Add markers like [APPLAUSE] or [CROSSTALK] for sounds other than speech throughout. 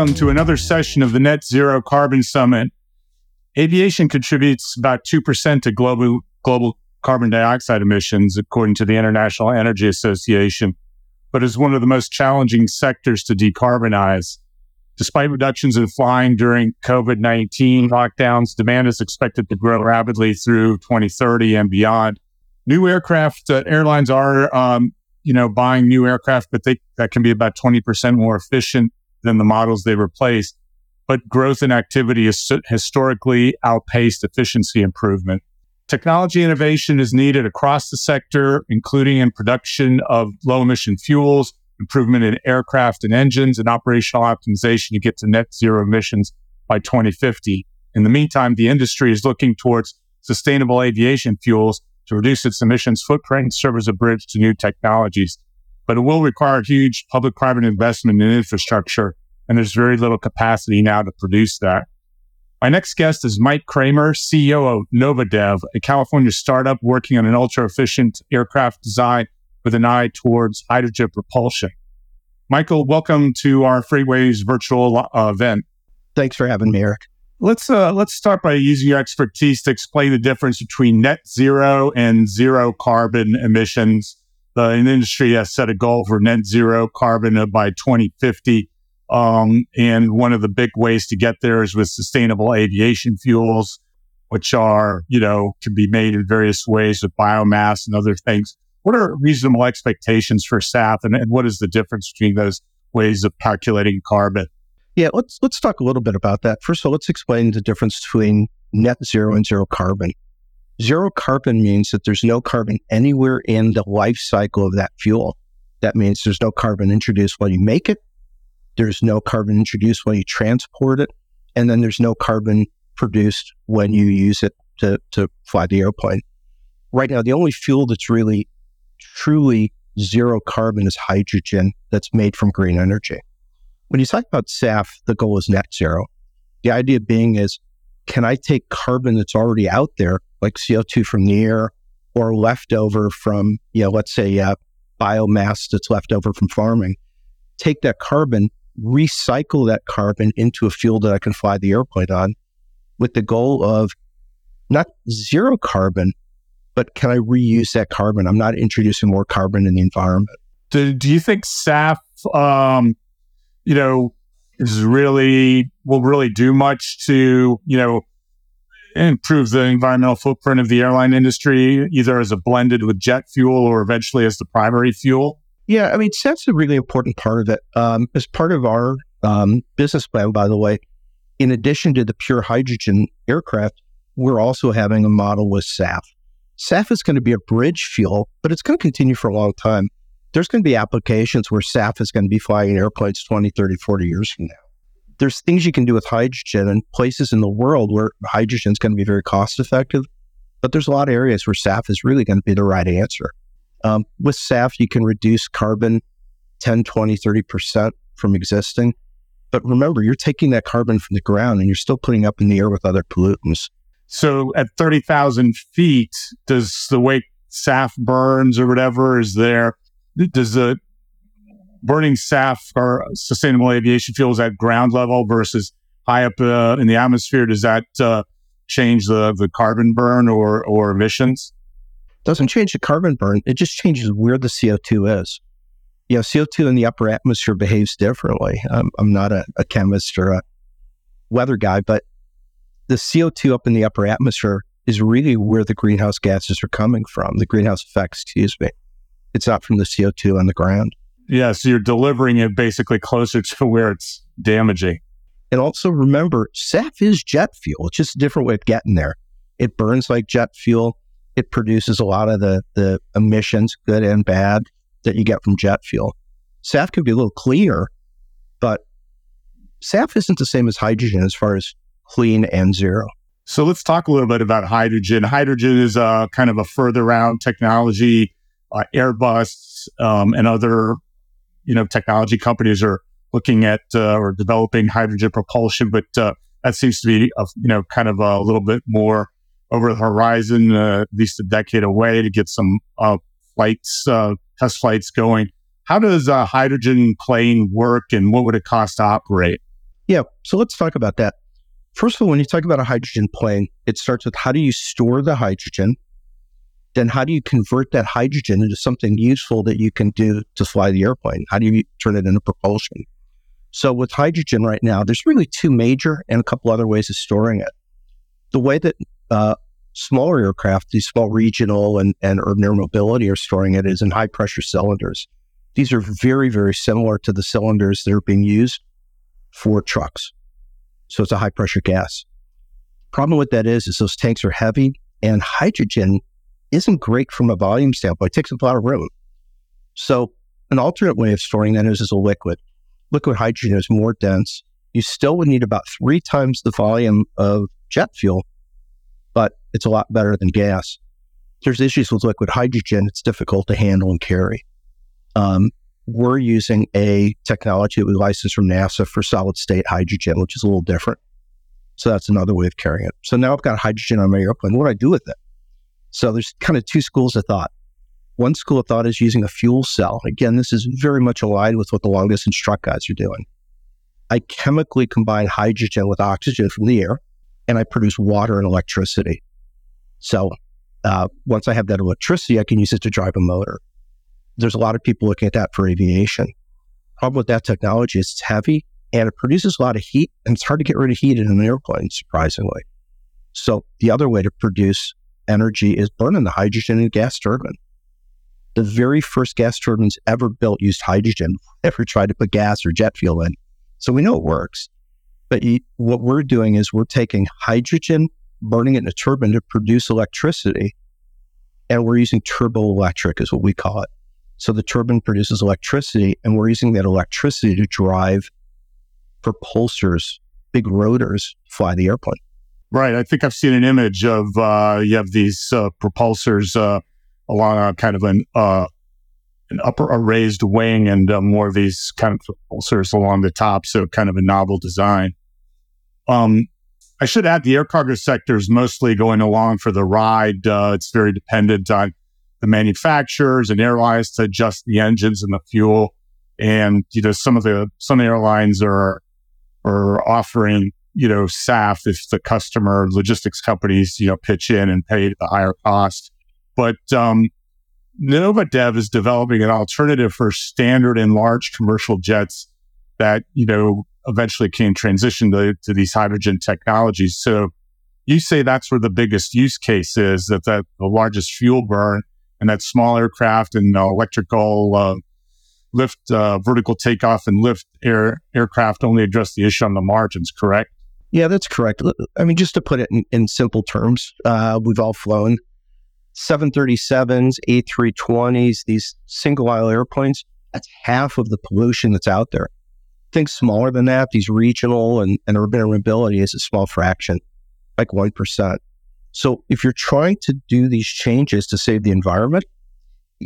welcome to another session of the Net Zero Carbon Summit. Aviation contributes about 2% to global, global carbon dioxide emissions, according to the International Energy Association, but is one of the most challenging sectors to decarbonize. Despite reductions in flying during COVID 19 lockdowns, demand is expected to grow rapidly through 2030 and beyond. New aircraft, uh, airlines are, um, you know, buying new aircraft, but they, that can be about 20% more efficient than the models they replaced. But growth in activity has historically outpaced efficiency improvement. Technology innovation is needed across the sector, including in production of low emission fuels, improvement in aircraft and engines, and operational optimization to get to net zero emissions by 2050. In the meantime, the industry is looking towards sustainable aviation fuels to reduce its emissions footprint and serve as a bridge to new technologies. But it will require huge public private investment in infrastructure, and there's very little capacity now to produce that. My next guest is Mike Kramer, CEO of Novadev, a California startup working on an ultra efficient aircraft design with an eye towards hydrogen propulsion. Michael, welcome to our FreightWaves virtual uh, event. Thanks for having me, Eric. Let's uh, let's start by using your expertise to explain the difference between net zero and zero carbon emissions. The industry has set a goal for net zero carbon by 2050. Um, and one of the big ways to get there is with sustainable aviation fuels, which are, you know, can be made in various ways with biomass and other things. What are reasonable expectations for SAF and, and what is the difference between those ways of calculating carbon? Yeah, let's let's talk a little bit about that. First of all, let's explain the difference between net zero and zero carbon. Zero carbon means that there's no carbon anywhere in the life cycle of that fuel. That means there's no carbon introduced while you make it, there's no carbon introduced when you transport it. And then there's no carbon produced when you use it to, to fly the airplane. Right now, the only fuel that's really truly zero carbon is hydrogen that's made from green energy. When you talk about SAF, the goal is net zero. The idea being is, can I take carbon that's already out there, like CO2 from the air or leftover from, you know, let's say uh, biomass that's left over from farming, take that carbon recycle that carbon into a fuel that I can fly the airplane on with the goal of not zero carbon, but can I reuse that carbon? I'm not introducing more carbon in the environment. Do, do you think SAF, um, you know, is really, will really do much to, you know, improve the environmental footprint of the airline industry, either as a blended with jet fuel or eventually as the primary fuel? Yeah, I mean, that's a really important part of it. Um, as part of our um, business plan, by the way, in addition to the pure hydrogen aircraft, we're also having a model with SAF. SAF is going to be a bridge fuel, but it's going to continue for a long time. There's going to be applications where SAF is going to be flying airplanes 20, 30, 40 years from now. There's things you can do with hydrogen and places in the world where hydrogen is going to be very cost effective, but there's a lot of areas where SAF is really going to be the right answer. Um, with SAF, you can reduce carbon 10, 20, 30% from existing. But remember, you're taking that carbon from the ground and you're still putting up in the air with other pollutants. So at 30,000 feet, does the way SAF burns or whatever is there, does the burning SAF or sustainable aviation fuels at ground level versus high up uh, in the atmosphere, does that uh, change the, the carbon burn or, or emissions? doesn't change the carbon burn. It just changes where the CO2 is. You know, CO2 in the upper atmosphere behaves differently. I'm, I'm not a, a chemist or a weather guy, but the CO2 up in the upper atmosphere is really where the greenhouse gases are coming from, the greenhouse effects, excuse me. It's not from the CO2 on the ground. Yeah, so you're delivering it basically closer to where it's damaging. And also remember, SAF is jet fuel. It's just a different way of getting there. It burns like jet fuel it produces a lot of the, the emissions, good and bad, that you get from jet fuel. SAF could be a little cleaner, but SAF isn't the same as hydrogen as far as clean and zero. So let's talk a little bit about hydrogen. Hydrogen is a kind of a further round technology. Uh, Airbus um, and other, you know, technology companies are looking at uh, or developing hydrogen propulsion, but uh, that seems to be, a, you know, kind of a little bit more over the horizon, uh, at least a decade away to get some uh, flights, uh, test flights going. How does a hydrogen plane work and what would it cost to operate? Yeah. So let's talk about that. First of all, when you talk about a hydrogen plane, it starts with how do you store the hydrogen? Then how do you convert that hydrogen into something useful that you can do to fly the airplane? How do you turn it into propulsion? So with hydrogen right now, there's really two major and a couple other ways of storing it. The way that uh, smaller aircraft, these small regional and, and urban air mobility are storing it is in high pressure cylinders. These are very, very similar to the cylinders that are being used for trucks. So it's a high pressure gas. Problem with that is, is those tanks are heavy and hydrogen isn't great from a volume standpoint. It takes up a lot of room. So an alternate way of storing that is as a liquid. Liquid hydrogen is more dense. You still would need about three times the volume of jet fuel, but it's a lot better than gas. There's issues with liquid hydrogen. It's difficult to handle and carry. Um, we're using a technology that we licensed from NASA for solid state hydrogen, which is a little different. So that's another way of carrying it. So now I've got hydrogen on my airplane. What do I do with it? So there's kind of two schools of thought. One school of thought is using a fuel cell. Again, this is very much aligned with what the long distance truck guys are doing. I chemically combine hydrogen with oxygen from the air, and I produce water and electricity. So uh, once I have that electricity, I can use it to drive a motor there's a lot of people looking at that for aviation. Problem with that technology is it's heavy and it produces a lot of heat, and it's hard to get rid of heat in an airplane, surprisingly. So the other way to produce energy is burning the hydrogen in a gas turbine. The very first gas turbines ever built used hydrogen, [LAUGHS] never tried to put gas or jet fuel in. So we know it works. But you, what we're doing is we're taking hydrogen, burning it in a turbine to produce electricity, and we're using turbo electric, is what we call it. So the turbine produces electricity, and we're using that electricity to drive propulsors, big rotors, fly the airplane. Right. I think I've seen an image of uh, you have these uh, propulsors uh, along a kind of an uh, an upper a raised wing, and uh, more of these kind of propulsors along the top. So kind of a novel design. Um, I should add the air cargo sector is mostly going along for the ride. Uh, it's very dependent on the manufacturers and airlines to adjust the engines and the fuel. And, you know, some of the, some airlines are, are offering, you know, SAF if the customer logistics companies, you know, pitch in and pay the higher cost. But, um, Nova Dev is developing an alternative for standard and large commercial jets that, you know, eventually can transition to, to these hydrogen technologies. So you say that's where the biggest use case is that, that the largest fuel burn and that small aircraft and uh, electrical uh, lift, uh, vertical takeoff and lift air aircraft only address the issue on the margins, correct? Yeah, that's correct. I mean, just to put it in, in simple terms, uh, we've all flown 737s, A320s, these single aisle airplanes. That's half of the pollution that's out there. Things smaller than that, these regional and, and urban mobility is a small fraction, like 1%. So if you're trying to do these changes to save the environment,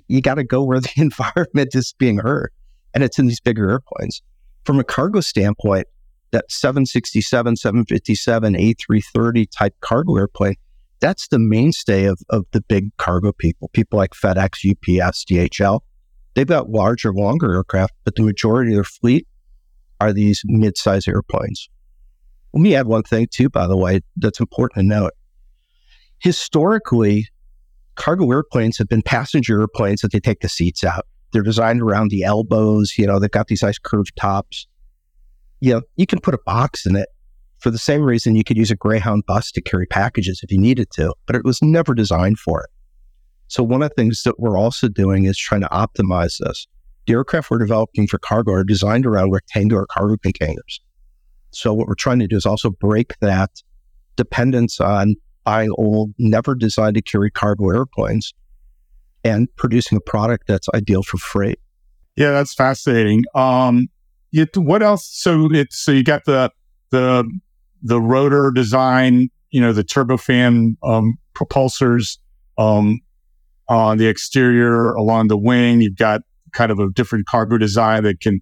you got to go where the [LAUGHS] environment is being hurt. And it's in these bigger airplanes. From a cargo standpoint, that 767, 757, A330 type cargo airplane, that's the mainstay of, of the big cargo people, people like FedEx, UPS, DHL. They've got larger, longer aircraft, but the majority of their fleet are these mid-size airplanes. Let me add one thing too, by the way, that's important to note historically, cargo airplanes have been passenger airplanes that they take the seats out. They're designed around the elbows. You know, they've got these nice curved tops. You know, you can put a box in it for the same reason you could use a Greyhound bus to carry packages if you needed to, but it was never designed for it. So one of the things that we're also doing is trying to optimize this. The aircraft we're developing for cargo are designed around rectangular cargo containers. So what we're trying to do is also break that dependence on buying old, never designed to carry cargo airplanes and producing a product that's ideal for freight. Yeah, that's fascinating. Um, it, what else? So it's so you got the the the rotor design, you know, the turbofan um, propulsors um, on the exterior along the wing. You've got kind of a different cargo design that can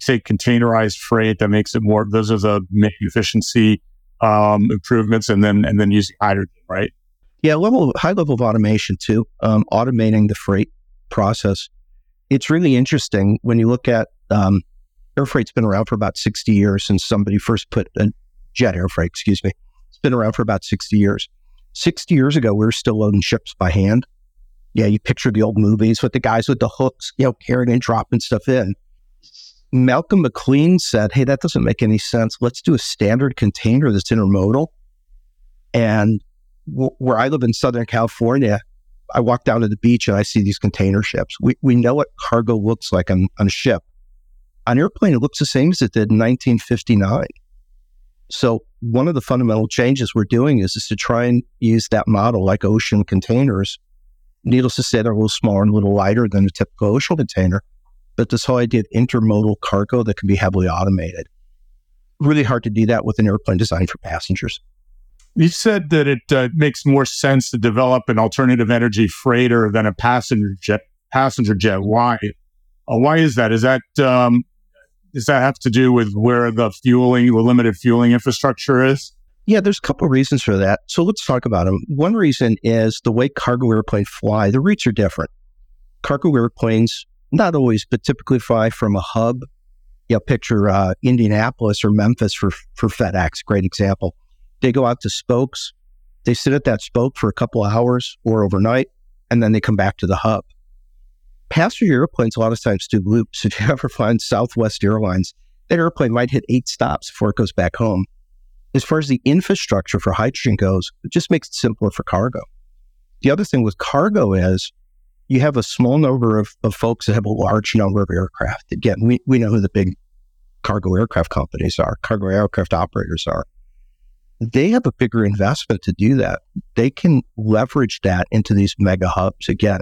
take containerized freight that makes it more. Those are the main efficiency um, improvements and then and then using hydrogen, right? Yeah, level high level of automation too. Um, automating the freight process. It's really interesting when you look at um, air freight's been around for about 60 years since somebody first put a jet air freight, excuse me. It's been around for about 60 years. 60 years ago, we were still loading ships by hand. Yeah, you picture the old movies with the guys with the hooks, you know, carrying and dropping stuff in. Malcolm McLean said, Hey, that doesn't make any sense. Let's do a standard container that's intermodal. And w- where I live in Southern California, I walk down to the beach and I see these container ships. We, we know what cargo looks like on, on a ship. On airplane, it looks the same as it did in 1959. So one of the fundamental changes we're doing is, is to try and use that model like ocean containers. Needless to say, they're a little smaller and a little lighter than a typical ocean container. But this whole idea of intermodal cargo that can be heavily automated, really hard to do that with an airplane designed for passengers. You said that it uh, makes more sense to develop an alternative energy freighter than a passenger jet. Passenger jet. Why? Uh, why is that? Is that um, does that have to do with where the fueling, the limited fueling infrastructure is? Yeah, there's a couple of reasons for that. So let's talk about them. One reason is the way cargo airplanes fly. The routes are different. Cargo airplanes, not always, but typically fly from a hub. You know, picture uh, Indianapolis or Memphis for for FedEx. Great example. They go out to spokes. They sit at that spoke for a couple of hours or overnight, and then they come back to the hub. Passenger airplanes a lot of times do loops. If you ever find Southwest Airlines, that airplane might hit eight stops before it goes back home. As far as the infrastructure for hydrogen goes, it just makes it simpler for cargo. The other thing with cargo is you have a small number of, of folks that have a large number of aircraft. Again, we, we know who the big cargo aircraft companies are, cargo aircraft operators are. They have a bigger investment to do that. They can leverage that into these mega hubs. Again,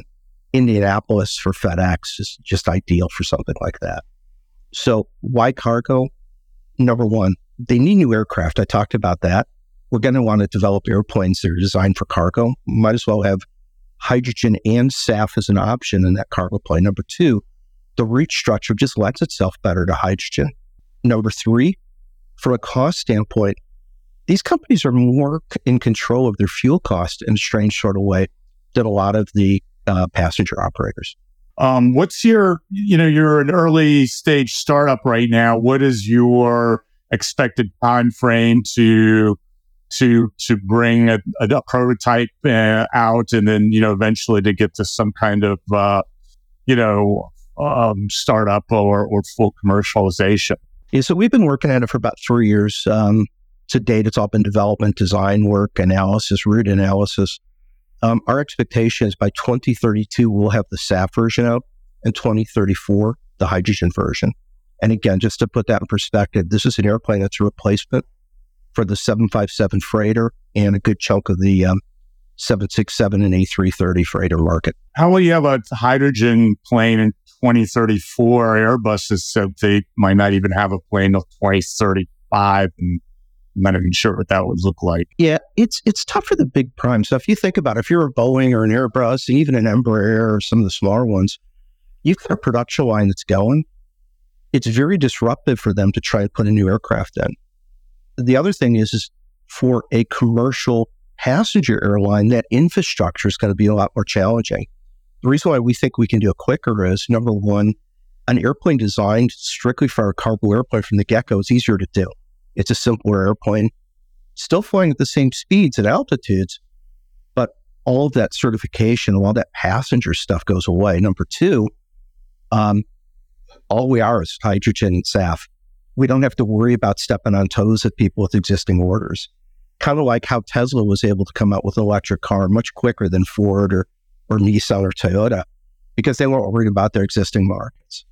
Indianapolis for FedEx is just ideal for something like that. So, why cargo? Number one, they need new aircraft. I talked about that. We're going to want to develop airplanes that are designed for cargo. Might as well have hydrogen and SAF as an option in that cargo plane. Number two, the reach structure just lends itself better to hydrogen. Number three, from a cost standpoint, these companies are more in control of their fuel cost in a strange sort of way than a lot of the uh, passenger operators. Um, what's your, you know, you're an early stage startup right now. What is your expected time frame to to to bring a, a prototype uh, out, and then you know eventually to get to some kind of uh, you know um, startup or or full commercialization? Yeah, so we've been working at it for about three years. Um, to date, it's all been development, design work, analysis, route analysis. Um, our expectation is by 2032, we'll have the SAF version out, and 2034, the hydrogen version. And again, just to put that in perspective, this is an airplane that's a replacement for the 757 freighter and a good chunk of the um, 767 and A330 freighter market. How will you have a hydrogen plane in 2034? Airbus has said they might not even have a plane until 2035. And I'm not even sure what that would look like. Yeah, it's it's tough for the big primes. So if you think about it, if you're a Boeing or an Airbus, even an Embraer or some of the smaller ones, you've got a production line that's going. It's very disruptive for them to try and put a new aircraft in. The other thing is, is for a commercial passenger airline, that infrastructure is going to be a lot more challenging. The reason why we think we can do it quicker is number one, an airplane designed strictly for a cargo airplane from the get go is easier to do. It's a simpler airplane, still flying at the same speeds and altitudes, but all of that certification, all that passenger stuff goes away. Number two, um, all we are is hydrogen and SAF. We don't have to worry about stepping on toes of people with existing orders. Kind of like how Tesla was able to come out with an electric car much quicker than Ford or, or Nissan or Toyota because they weren't worried about their existing markets.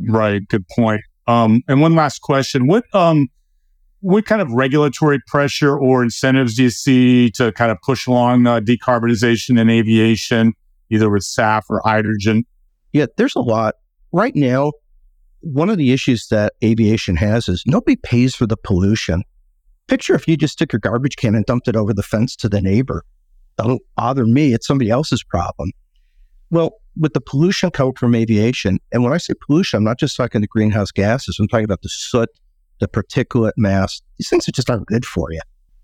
Right. Good point. Um, and one last question. What, um, what kind of regulatory pressure or incentives do you see to kind of push along uh, decarbonization in aviation, either with SAF or hydrogen? Yeah, there's a lot. Right now, one of the issues that aviation has is nobody pays for the pollution. Picture if you just took your garbage can and dumped it over the fence to the neighbor. That'll bother me, it's somebody else's problem. Well, with the pollution coming from aviation, and when I say pollution, I'm not just talking the greenhouse gases, I'm talking about the soot, the particulate mass, these things are just aren't good for you.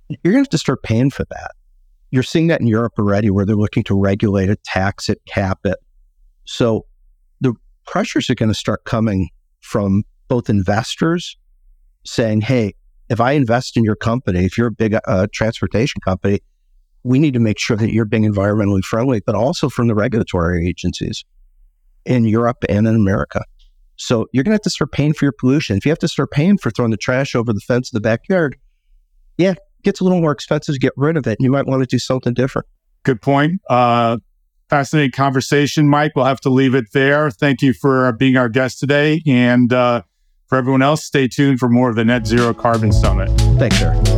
You're going to have to start paying for that. You're seeing that in Europe already where they're looking to regulate it, tax it, cap it. So the pressures are going to start coming from both investors saying, hey, if I invest in your company, if you're a big uh, transportation company, we need to make sure that you're being environmentally friendly, but also from the regulatory agencies in Europe and in America. So you're going to have to start paying for your pollution. If you have to start paying for throwing the trash over the fence in the backyard, yeah, it gets a little more expensive to get rid of it. You might want to do something different. Good point. Uh, fascinating conversation, Mike. We'll have to leave it there. Thank you for being our guest today. And uh, for everyone else, stay tuned for more of the Net Zero Carbon Summit. Thanks, sir.